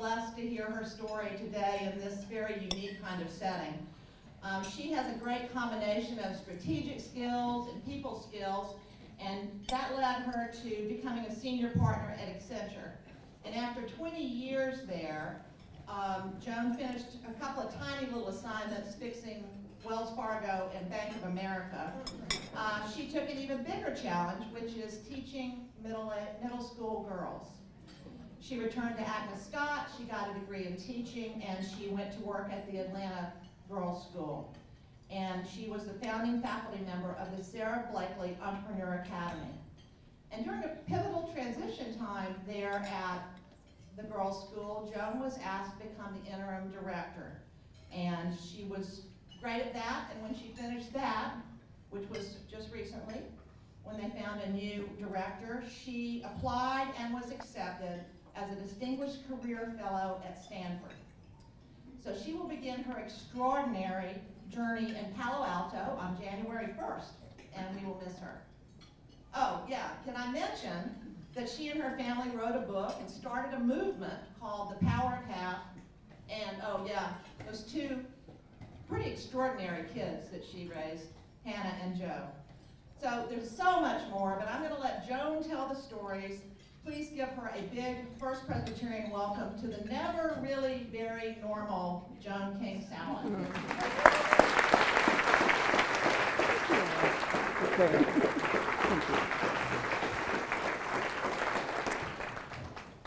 blessed to hear her story today in this very unique kind of setting. Um, she has a great combination of strategic skills and people skills, and that led her to becoming a senior partner at Accenture. And after 20 years there, um, Joan finished a couple of tiny little assignments fixing Wells Fargo and Bank of America. Uh, she took an even bigger challenge, which is teaching middle, middle school girls. She returned to Agnes Scott, she got a degree in teaching, and she went to work at the Atlanta Girls School. And she was the founding faculty member of the Sara Blakely Entrepreneur Academy. And during a pivotal transition time there at the girls' school, Joan was asked to become the interim director. And she was great at that, and when she finished that, which was just recently, when they found a new director, she applied and was accepted as a Distinguished Career Fellow at Stanford. So she will begin her extraordinary journey in Palo Alto on January 1st, and we will miss her. Oh, yeah, can I mention that she and her family wrote a book and started a movement called The Power of Half, and oh, yeah, those two pretty extraordinary kids that she raised, Hannah and Joe. So there's so much more, but I'm going to let Joan tell the stories please give her a big First Presbyterian welcome to the never really very normal Joan King Salwen.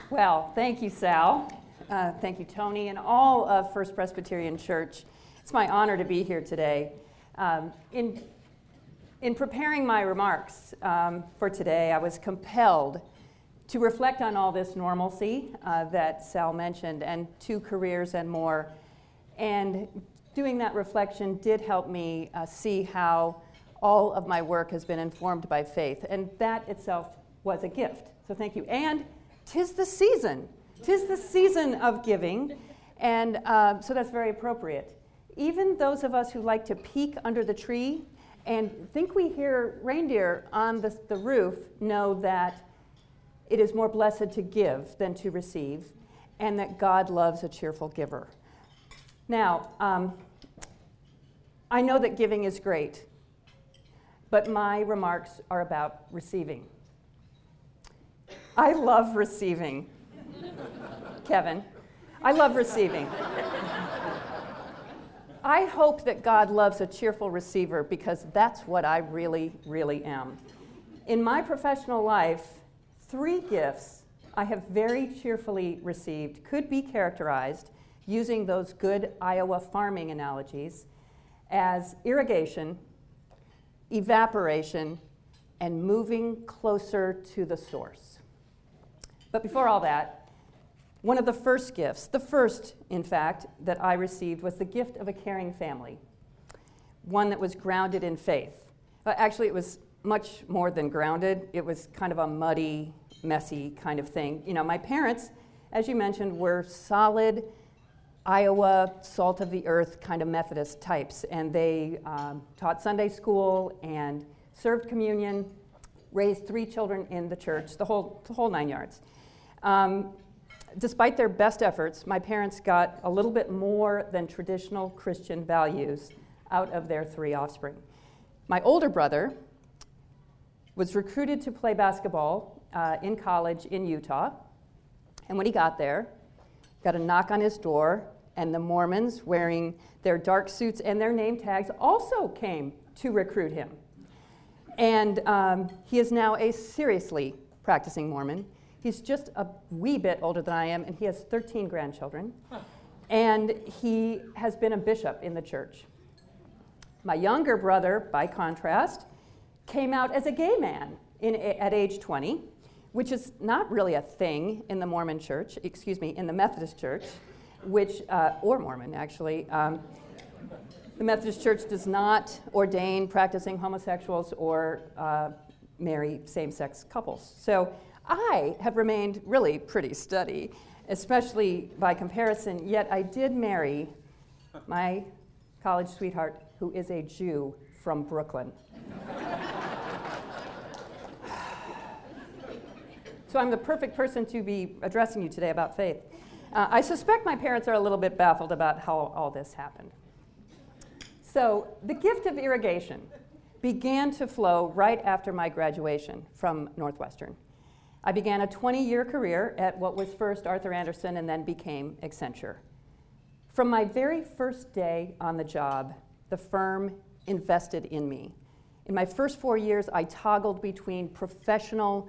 Well, thank you, Sal. Uh, thank you, Tony, and all of First Presbyterian Church. It's my honor to be here today. Um, in, in preparing my remarks um, for today, I was compelled to reflect on all this normalcy uh, that Sal mentioned and two careers and more. And doing that reflection did help me uh, see how all of my work has been informed by faith. And that itself was a gift. So thank you. And tis the season. Tis the season of giving. And uh, so that's very appropriate. Even those of us who like to peek under the tree and think we hear reindeer on the, the roof know that it is more blessed to give than to receive, and that God loves a cheerful giver. Now, um, I know that giving is great, but my remarks are about receiving. I love receiving. Kevin, I love receiving. I hope that God loves a cheerful receiver because that's what I really, really am. In my professional life, three gifts I have very cheerfully received could be characterized using those good Iowa farming analogies as irrigation, evaporation, and moving closer to the source. But before all that, one of the first gifts, the first, in fact, that I received was the gift of a caring family, one that was grounded in faith. Actually, it was much more than grounded, it was kind of a muddy, messy kind of thing. You know, my parents, as you mentioned, were solid Iowa, salt of the earth kind of Methodist types, and they um, taught Sunday school and served communion, raised three children in the church, the whole, the whole nine yards. Um, despite their best efforts, my parents got a little bit more than traditional Christian values out of their three offspring. My older brother was recruited to play basketball uh, in college in Utah. And when he got there, got a knock on his door, and the Mormons, wearing their dark suits and their name tags, also came to recruit him. And um, he is now a seriously practicing Mormon. He's just a wee bit older than I am, and he has 13 grandchildren. And he has been a bishop in the church. My younger brother, by contrast, came out as a gay man in, at age 20 which is not really a thing in the Mormon church, excuse me, in the Methodist church, which, uh, or Mormon actually. Um, the Methodist Church does not ordain practicing homosexuals or uh, marry same sex couples. So I have remained really pretty steady, especially by comparison, yet I did marry my college sweetheart, who is a Jew from Brooklyn. So I'm the perfect person to be addressing you today about faith. Uh, I suspect my parents are a little bit baffled about how all this happened. So, the gift of irrigation began to flow right after my graduation from Northwestern. I began a 20 year career at what was first Arthur Andersen and then became Accenture. From my very first day on the job, the firm invested in me. In my first four years, I toggled between professional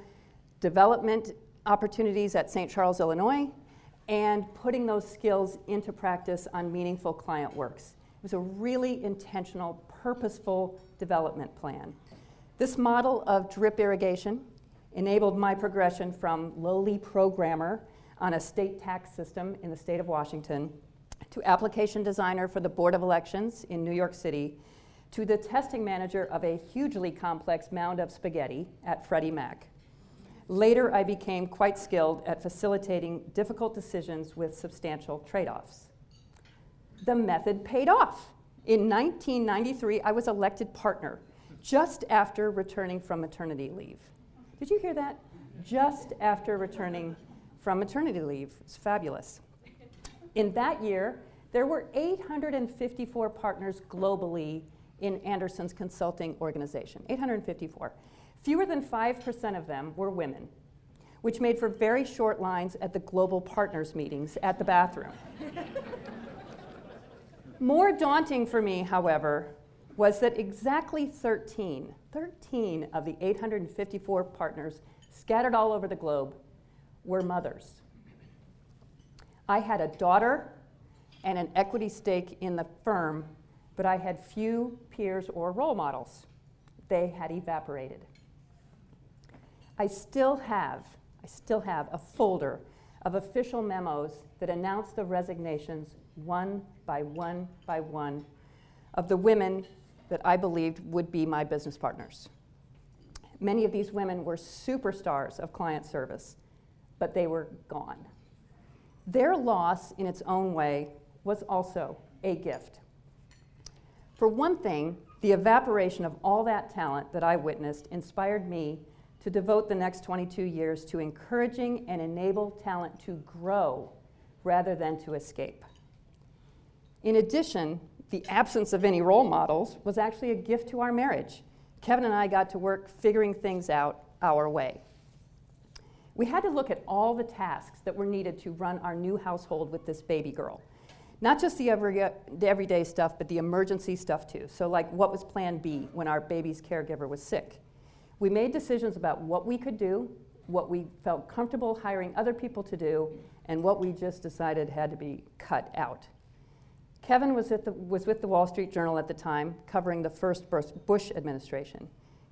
development opportunities at St. Charles, Illinois, and putting those skills into practice on meaningful client works. It was a really intentional, purposeful development plan. This model of drip irrigation enabled my progression from lowly programmer on a state tax system in the state of Washington to application designer for the Board of Elections in New York City to the testing manager of a hugely complex mound of spaghetti at Freddie Mac. Later, I became quite skilled at facilitating difficult decisions with substantial trade offs. The method paid off. In 1993, I was elected partner just after returning from maternity leave. Did you hear that? Just after returning from maternity leave. It's fabulous. In that year, there were 854 partners globally in Andersen's consulting organization. 854. Fewer than 5% of them were women, which made for very short lines at the global partners meetings at the bathroom. More daunting for me, however, was that exactly 13, 13 of the 854 partners scattered all over the globe were mothers. I had a daughter and an equity stake in the firm, but I had few peers or role models. They had evaporated. I still have, I still have a folder of official memos that announce the resignations one by one by one of the women that I believed would be my business partners. Many of these women were superstars of client service, but they were gone. Their loss, in its own way, was also a gift. For one thing, the evaporation of all that talent that I witnessed inspired me to devote the next 22 years to encouraging and enable talent to grow rather than to escape. In addition, the absence of any role models was actually a gift to our marriage. Kevin and I got to work figuring things out our way. We had to look at all the tasks that were needed to run our new household with this baby girl. Not just the, every, the everyday stuff, but the emergency stuff too. So, like, what was plan B when our baby's caregiver was sick? We made decisions about what we could do, what we felt comfortable hiring other people to do, and what we just decided had to be cut out. Kevin was, the, was with the Wall Street Journal at the time, covering the first Bush administration.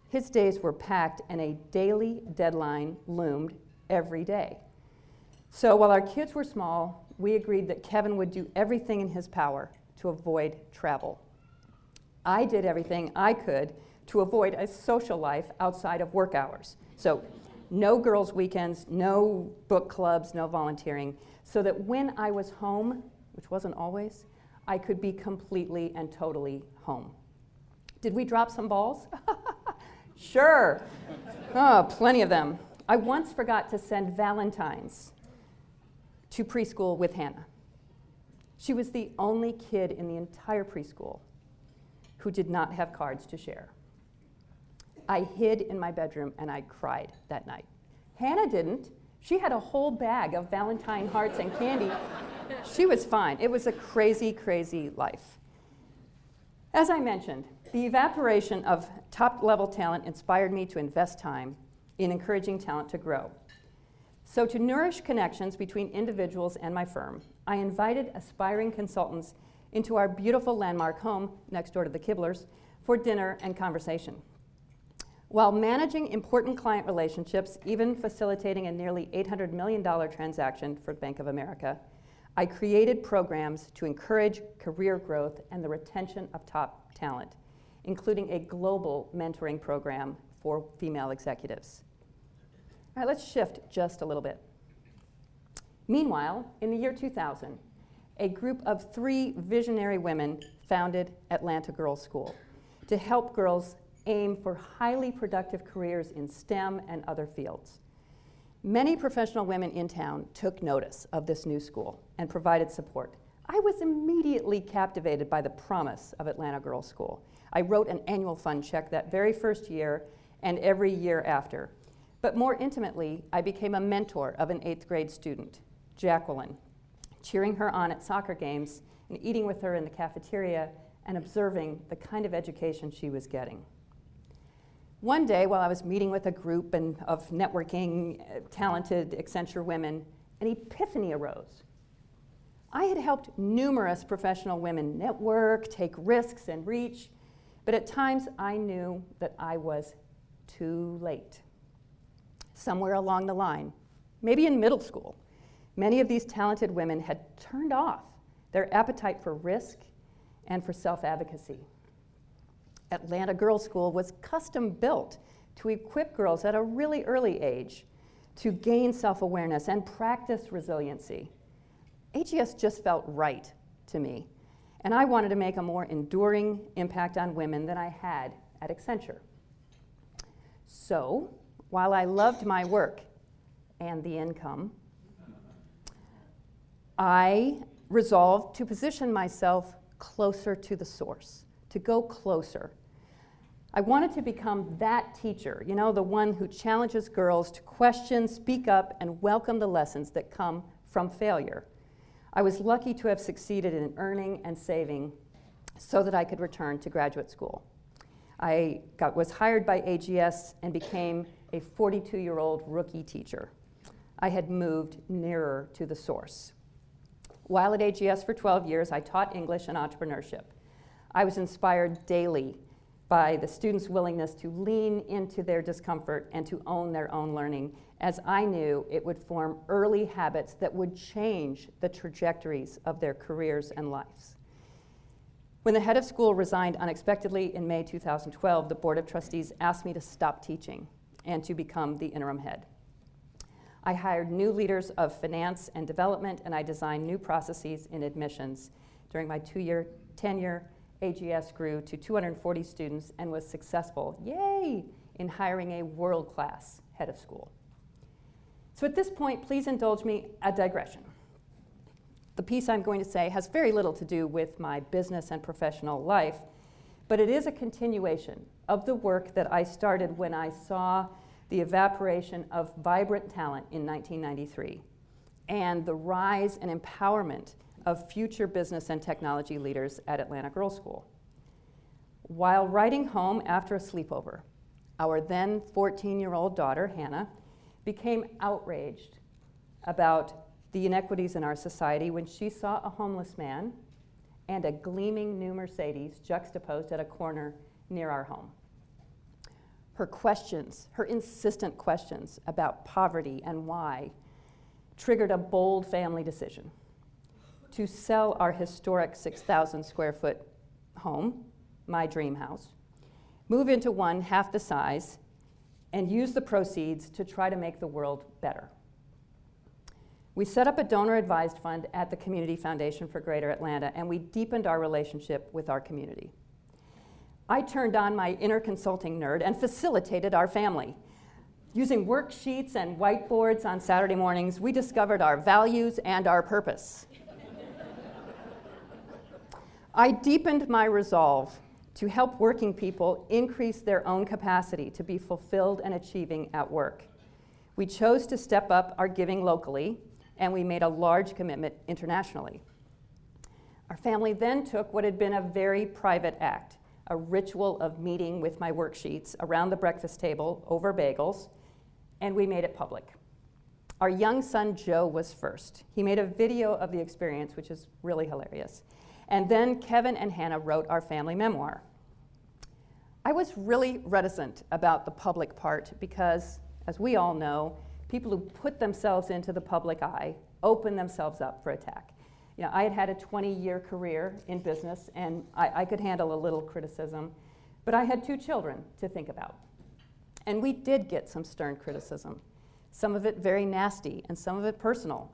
His days were packed, and a daily deadline loomed every day. So while our kids were small, we agreed that Kevin would do everything in his power to avoid travel. I did everything I could to avoid a social life outside of work hours. So, no girls' weekends, no book clubs, no volunteering, so that when I was home, which wasn't always, I could be completely and totally home. Did we drop some balls? sure. Oh, plenty of them. I once forgot to send Valentines to preschool with Hannah. She was the only kid in the entire preschool who did not have cards to share. I hid in my bedroom and I cried that night. Hannah didn't. She had a whole bag of Valentine hearts and candy she was fine. It was a crazy, crazy life. As I mentioned, the evaporation of top level talent inspired me to invest time in encouraging talent to grow. So, to nourish connections between individuals and my firm, I invited aspiring consultants into our beautiful landmark home next door to the Kibblers for dinner and conversation. While managing important client relationships, even facilitating a nearly $800 million transaction for Bank of America, I created programs to encourage career growth and the retention of top talent, including a global mentoring program for female executives. All right, let's shift just a little bit. Meanwhile, in the year 2000, a group of three visionary women founded Atlanta Girls School to help girls aim for highly productive careers in STEM and other fields. Many professional women in town took notice of this new school and provided support. I was immediately captivated by the promise of Atlanta Girls School. I wrote an annual fund check that very first year and every year after. But more intimately, I became a mentor of an eighth grade student, Jacqueline, cheering her on at soccer games and eating with her in the cafeteria and observing the kind of education she was getting. One day, while I was meeting with a group and of networking, uh, talented Accenture women, an epiphany arose. I had helped numerous professional women network, take risks, and reach, but at times I knew that I was too late. Somewhere along the line, maybe in middle school, many of these talented women had turned off their appetite for risk and for self advocacy. Atlanta Girls School was custom built to equip girls at a really early age to gain self awareness and practice resiliency. AGS just felt right to me, and I wanted to make a more enduring impact on women than I had at Accenture. So, while I loved my work and the income, I resolved to position myself closer to the source, to go closer. I wanted to become that teacher, you know, the one who challenges girls to question, speak up, and welcome the lessons that come from failure. I was lucky to have succeeded in earning and saving so that I could return to graduate school. I got, was hired by AGS and became a 42 year old rookie teacher. I had moved nearer to the source. While at AGS for 12 years, I taught English and entrepreneurship. I was inspired daily by the students' willingness to lean into their discomfort and to own their own learning, as I knew it would form early habits that would change the trajectories of their careers and lives. When the head of school resigned unexpectedly in May 2012, the Board of Trustees asked me to stop teaching and to become the interim head. I hired new leaders of finance and development, and I designed new processes in admissions. During my two year tenure, AGS grew to 240 students and was successful, yay, in hiring a world class head of school. So at this point, please indulge me a digression. The piece I'm going to say has very little to do with my business and professional life, but it is a continuation of the work that I started when I saw the evaporation of vibrant talent in 1993, and the rise and empowerment of future business and technology leaders at Atlanta Girls School. While riding home after a sleepover, our then 14 year old daughter, Hannah, became outraged about the inequities in our society when she saw a homeless man and a gleaming new Mercedes juxtaposed at a corner near our home her questions, her insistent questions about poverty and why, triggered a bold family decision to sell our historic 6,000 square foot home, my dream house, move into one half the size, and use the proceeds to try to make the world better. We set up a donor advised fund at the Community Foundation for Greater Atlanta, and we deepened our relationship with our community. I turned on my inner consulting nerd and facilitated our family. Using worksheets and whiteboards on Saturday mornings, we discovered our values and our purpose. I deepened my resolve to help working people increase their own capacity to be fulfilled and achieving at work. We chose to step up our giving locally, and we made a large commitment internationally. Our family then took what had been a very private act a ritual of meeting with my worksheets around the breakfast table over bagels, and we made it public. Our young son Joe was first. He made a video of the experience, which is really hilarious. And then Kevin and Hannah wrote our family memoir. I was really reticent about the public part because, as we all know, people who put themselves into the public eye open themselves up for attack you know, I had had a 20 year career in business and I, I could handle a little criticism, but I had two children to think about. And we did get some stern criticism, some of it very nasty and some of it personal,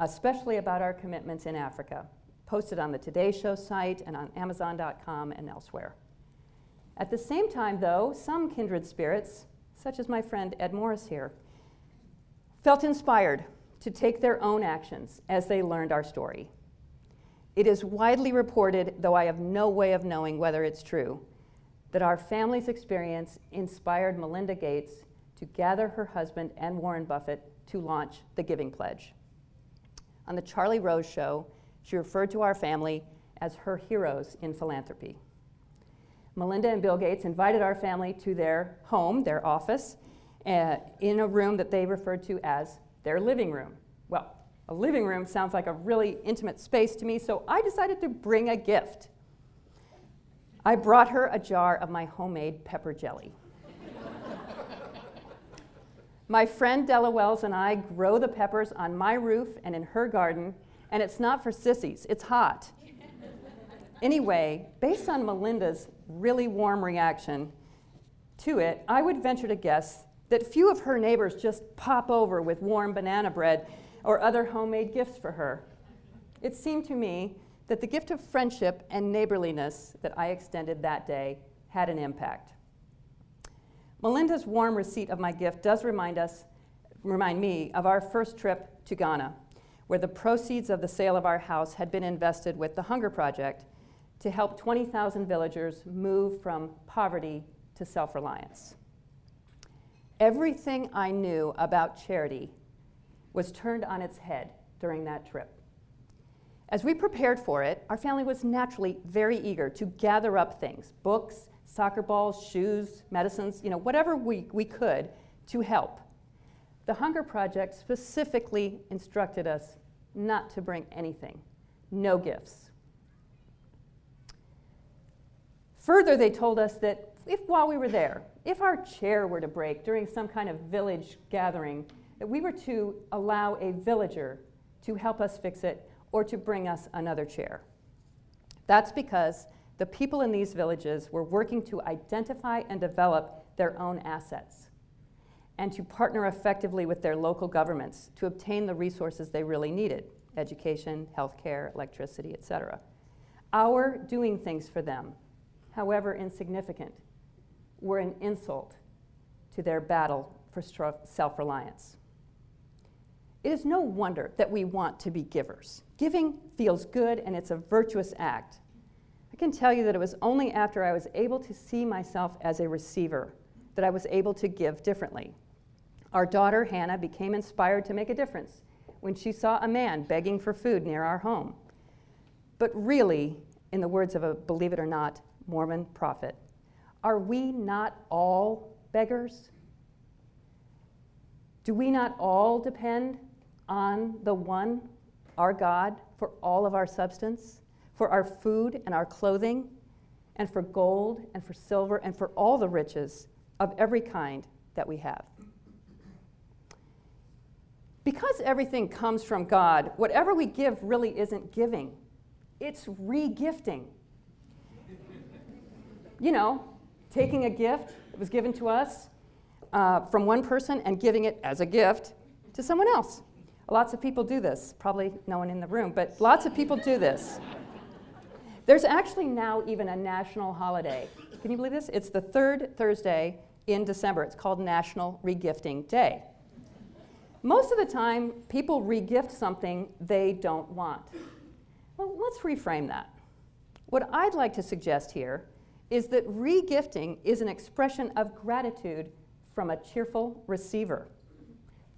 especially about our commitments in Africa, posted on the Today Show site and on Amazon.com and elsewhere. At the same time, though, some kindred spirits, such as my friend Ed Morris here, felt inspired to take their own actions as they learned our story. It is widely reported, though I have no way of knowing whether it's true, that our family's experience inspired Melinda Gates to gather her husband and Warren Buffett to launch the Giving Pledge. On the Charlie Rose Show, she referred to our family as her heroes in philanthropy. Melinda and Bill Gates invited our family to their home, their office, uh, in a room that they referred to as their living room. Well, a living room sounds like a really intimate space to me, so I decided to bring a gift. I brought her a jar of my homemade pepper jelly. my friend Della Wells and I grow the peppers on my roof and in her garden, and it's not for sissies, it's hot. anyway, based on Melinda's really warm reaction to it, I would venture to guess that few of her neighbors just pop over with warm banana bread or other homemade gifts for her. It seemed to me that the gift of friendship and neighborliness that I extended that day had an impact. Melinda's warm receipt of my gift does remind us, remind me of our first trip to Ghana, where the proceeds of the sale of our house had been invested with the Hunger Project to help 20,000 villagers move from poverty to self reliance. Everything I knew about charity was turned on its head during that trip. As we prepared for it, our family was naturally very eager to gather up things books, soccer balls, shoes, medicines, you know, whatever we, we could to help. The Hunger Project specifically instructed us not to bring anything, no gifts. Further, they told us that if while we were there, if our chair were to break during some kind of village gathering, that we were to allow a villager to help us fix it or to bring us another chair. That's because the people in these villages were working to identify and develop their own assets and to partner effectively with their local governments to obtain the resources they really needed education, healthcare, electricity, etc. Our doing things for them, however insignificant, were an insult to their battle for self reliance. It is no wonder that we want to be givers. Giving feels good and it's a virtuous act. I can tell you that it was only after I was able to see myself as a receiver that I was able to give differently. Our daughter, Hannah, became inspired to make a difference when she saw a man begging for food near our home. But really, in the words of a believe it or not Mormon prophet, are we not all beggars? Do we not all depend on the one, our God, for all of our substance, for our food and our clothing, and for gold and for silver and for all the riches of every kind that we have. Because everything comes from God, whatever we give really isn't giving, it's re-gifting. you know, taking a gift that was given to us uh, from one person and giving it as a gift to someone else. Lots of people do this. Probably no one in the room, but lots of people do this. There's actually now even a national holiday. Can you believe this? It's the third Thursday in December. It's called National Regifting Day. Most of the time, people regift something they don't want. Well, let's reframe that. What I'd like to suggest here is that regifting is an expression of gratitude from a cheerful receiver.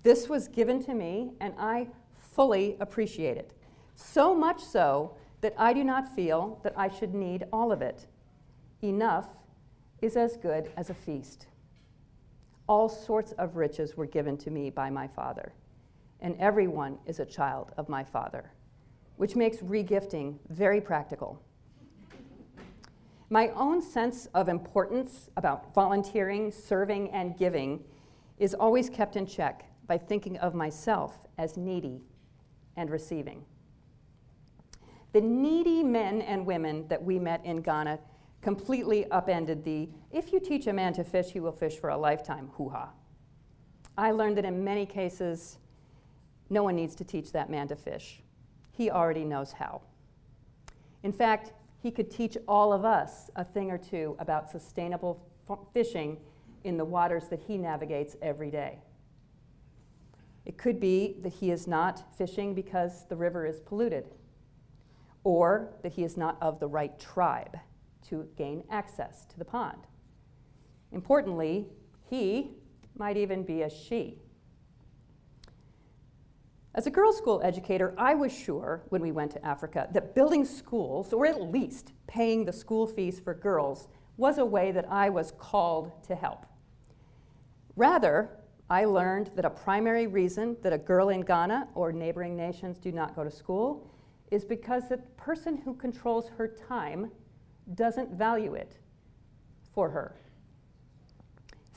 This was given to me, and I fully appreciate it. So much so that I do not feel that I should need all of it. Enough is as good as a feast. All sorts of riches were given to me by my Father, and everyone is a child of my Father, which makes regifting very practical. My own sense of importance about volunteering, serving, and giving is always kept in check by thinking of myself as needy and receiving. The needy men and women that we met in Ghana completely upended the if you teach a man to fish, he will fish for a lifetime hoo ha. I learned that in many cases, no one needs to teach that man to fish. He already knows how. In fact, he could teach all of us a thing or two about sustainable f- fishing in the waters that he navigates every day. It could be that he is not fishing because the river is polluted, or that he is not of the right tribe to gain access to the pond. Importantly, he might even be a she. As a girls' school educator, I was sure when we went to Africa that building schools, or at least paying the school fees for girls, was a way that I was called to help. Rather, I learned that a primary reason that a girl in Ghana or neighboring nations do not go to school is because the person who controls her time doesn't value it for her.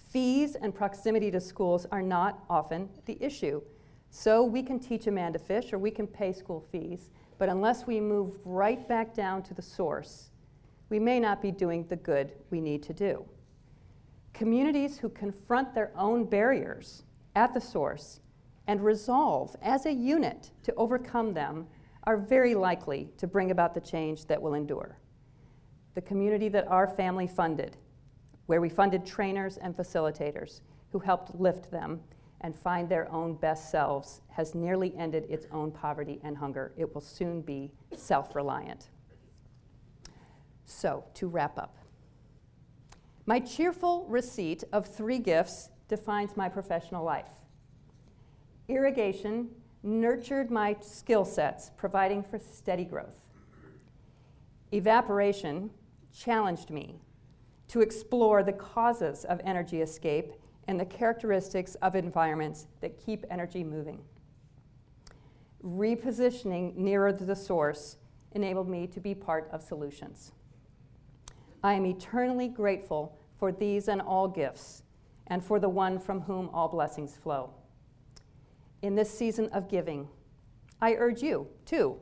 Fees and proximity to schools are not often the issue. So we can teach a man to fish or we can pay school fees, but unless we move right back down to the source, we may not be doing the good we need to do. Communities who confront their own barriers at the source and resolve as a unit to overcome them are very likely to bring about the change that will endure. The community that our family funded, where we funded trainers and facilitators who helped lift them and find their own best selves, has nearly ended its own poverty and hunger. It will soon be self reliant. So, to wrap up, my cheerful receipt of three gifts defines my professional life. Irrigation nurtured my skill sets, providing for steady growth. Evaporation challenged me to explore the causes of energy escape and the characteristics of environments that keep energy moving. Repositioning nearer to the source enabled me to be part of solutions. I am eternally grateful for these and all gifts, and for the one from whom all blessings flow. In this season of giving, I urge you, too,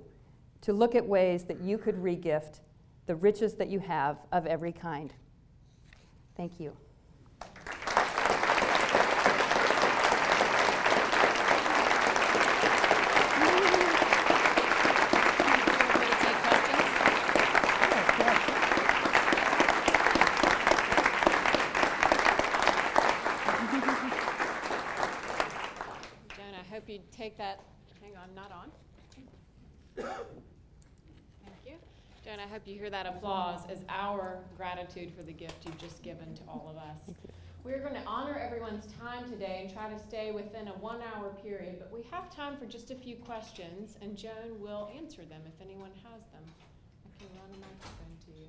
to look at ways that you could regift the riches that you have of every kind. Thank you. take that, hang on, not on. Thank you. Joan, you hear that applause as our gratitude for the gift you've just given to all of us. We're going to honor everyone's time today and try to stay within a one hour period, but we have time for just a few questions, and Joan will answer them if anyone has them. I can run a microphone to you.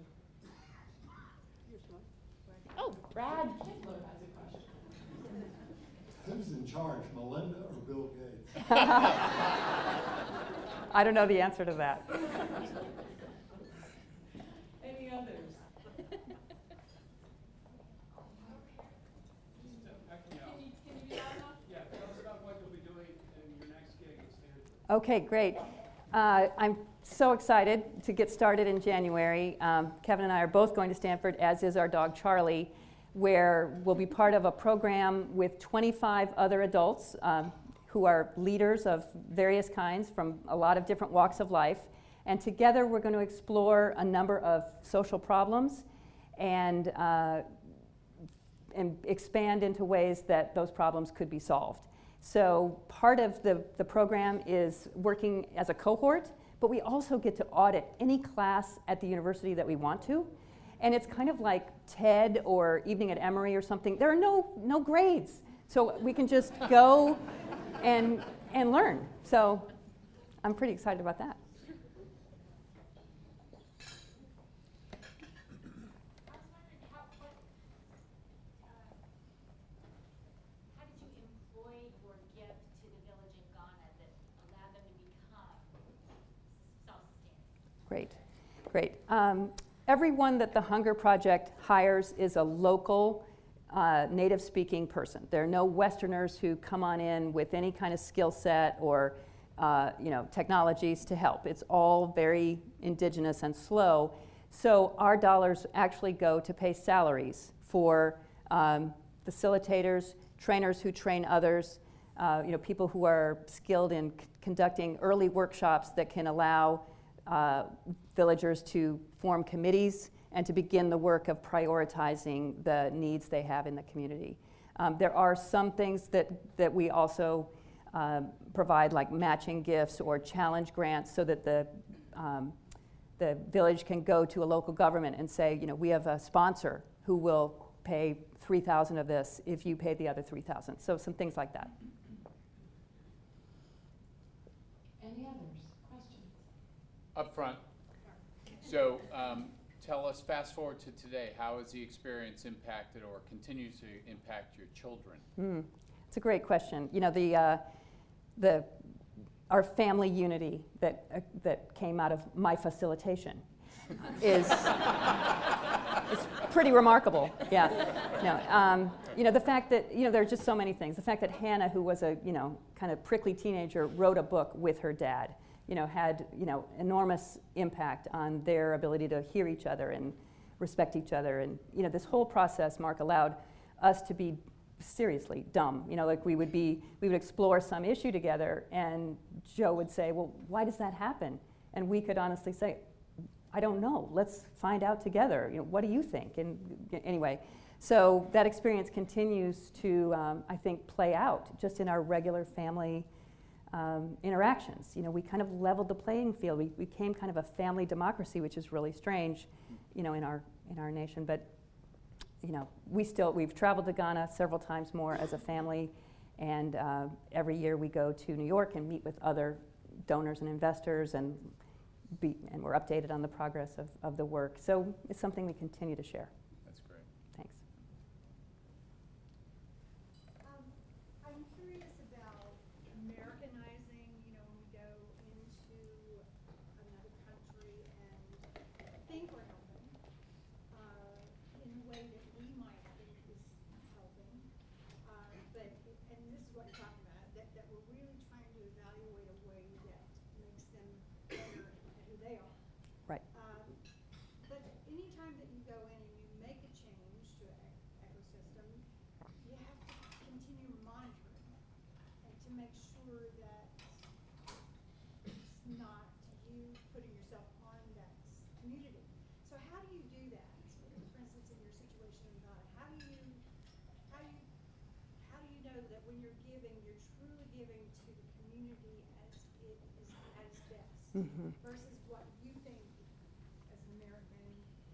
Oh, Brad Kidler has a question. Who's in charge, Melinda or Bill Gates? I don't know the answer to that. Okay, great. Uh, I'm so excited to get started in January. Um, Kevin and I are both going to Stanford, as is our dog Charlie, where we'll be part of a program with 25 other adults. Um, who are leaders of various kinds from a lot of different walks of life. And together we're going to explore a number of social problems and, uh, and expand into ways that those problems could be solved. So part of the, the program is working as a cohort, but we also get to audit any class at the university that we want to. And it's kind of like TED or Evening at Emory or something. There are no, no grades. So we can just go and, and learn. So I'm pretty excited about that. Great, great. Um, everyone that the Hunger Project hires is a local uh, native speaking person. There are no Westerners who come on in with any kind of skill set or uh, you know, technologies to help. It's all very indigenous and slow. So our dollars actually go to pay salaries for um, facilitators, trainers who train others, uh, you know, people who are skilled in c- conducting early workshops that can allow uh, villagers to form committees and to begin the work of prioritizing the needs they have in the community. Um, there are some things that, that we also um, provide like matching gifts or challenge grants so that the um, the village can go to a local government and say, you know, we have a sponsor who will pay 3,000 of this if you pay the other 3,000. So some things like that. Any others? Questions? Up front. So, um, tell us, fast forward to today, how has the experience impacted or continues to impact your children? Mm, it's a great question. You know, the, uh, the, our family unity that, uh, that came out of my facilitation is, is pretty remarkable. Yeah. No, um, you know, the fact that, you know, there are just so many things. The fact that Hannah, who was a, you know, kind of prickly teenager, wrote a book with her dad, you know, had, you know, enormous impact on their ability to hear each other and respect each other. And, you know, this whole process, Mark, allowed us to be seriously dumb. You know, like we would be, we would explore some issue together, and Joe would say, "Well, why does that happen?" And we could honestly say, "I don't know. Let's find out together. You know, what do you think?" And anyway, so that experience continues to, um, I think, play out just in our regular family. Um, interactions. You know, we kind of leveled the playing field. We became kind of a family democracy, which is really strange, you know, in our in our nation. But you know, we still, we've traveled to Ghana several times more as a family, and uh, every year we go to New York and meet with other donors and investors, and, be, and we're updated on the progress of, of the work. So it's something we continue to share. That's great. Thanks. Um, I'm curious about Americanizing, you know, when we go into another country and think we're helping, uh, in a way that we might think is helping. Uh, but, it- and this is what you're talking about, that, that we're really trying to evaluate a way that makes them better at who they are. Right. Um, But anytime that you go in and you make a change to an ec- ecosystem, you have to continue monitoring and to make sure that it's not you putting yourself on that community. So how do you do that? For instance, in your situation in Ghana, how do you, how do you, how do you know that when you're giving, you're truly giving to the community as it is at its best? Mhm. versus what you think as an American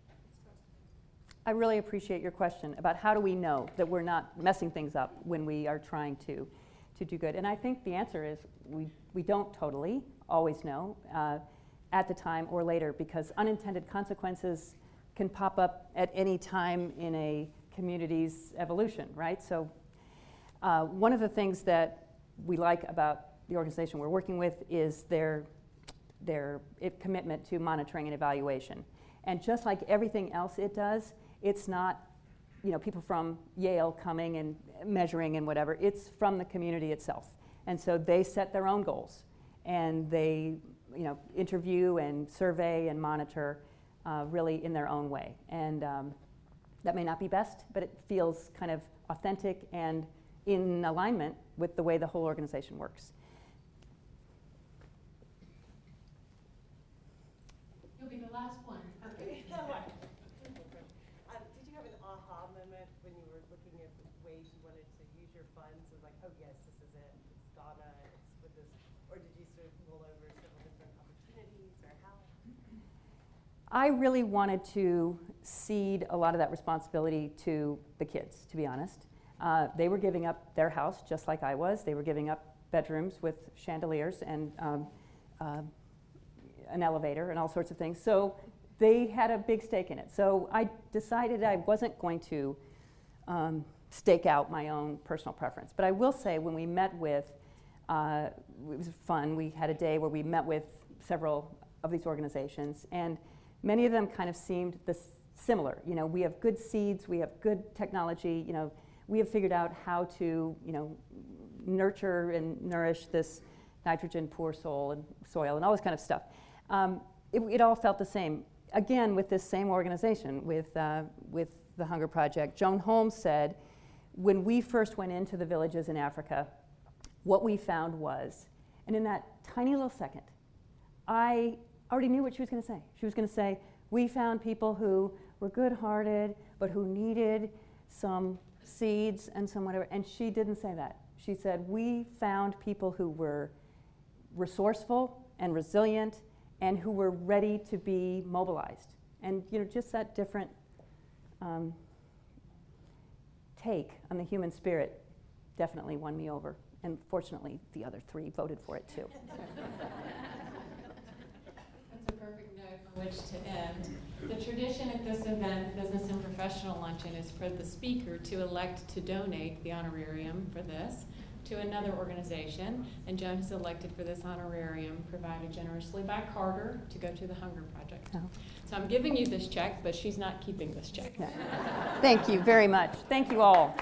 it's supposed to be. I really appreciate your question about how do we know that we're not messing things up when we are trying to, to do good. And I think the answer is we, we don't totally always know uh, at the time or later because unintended consequences can pop up at any time in a community's evolution, right? So uh, one of the things that we like about the organization we're working with is their, their it, commitment to monitoring and evaluation. And just like everything else it does, it's not you know, people from Yale coming and measuring and whatever. It's from the community itself. And so they set their own goals and they you know, interview and survey and monitor uh, really in their own way. And um, that may not be best, but it feels kind of authentic and in alignment with the way the whole organization works. You'll be the last one. Okay. Uh, Did you have an aha moment when you were looking at the ways you wanted to use your funds? It was like, oh yes, this is it, it's Ghana, it's with this, or did you sort of mull over several different opportunities, or how? I really wanted to cede a lot of that responsibility to the kids, to be honest. Uh, they were giving up their house just like I was. They were giving up bedrooms with chandeliers and um, uh, an elevator and all sorts of things. So they had a big stake in it. So I decided I wasn't going to um, stake out my own personal preference. But I will say, when we met with, uh, it was fun. We had a day where we met with several of these organizations, and many of them kind of seemed this similar. You know, we have good seeds, we have good technology. You know, we have figured out how to, you know, nurture and nourish this nitrogen poor soil and soil and all this kind of stuff. Um, it, it all felt the same. Again, with this same organization, with, uh, with the Hunger Project, Joan Holmes said, when we first went into the villages in Africa, what we found was, and in that tiny little second, I already knew what she was going to say. She was going to say, We found people who were good hearted, but who needed some seeds and some whatever. And she didn't say that. She said, We found people who were resourceful and resilient and who were ready to be mobilized. And, you know, just that different um, take on the human spirit definitely won me over. And fortunately, the other three voted for it too. That's a perfect note on which to end. The tradition at this event, Business and Professional Luncheon, is for the speaker to elect to donate the honorarium for this to another organization. And Joan has elected for this honorarium provided generously by Carter to go to the Hunger Project. Oh. So I'm giving you this check, but she's not keeping this check. Thank you very much. Thank you all.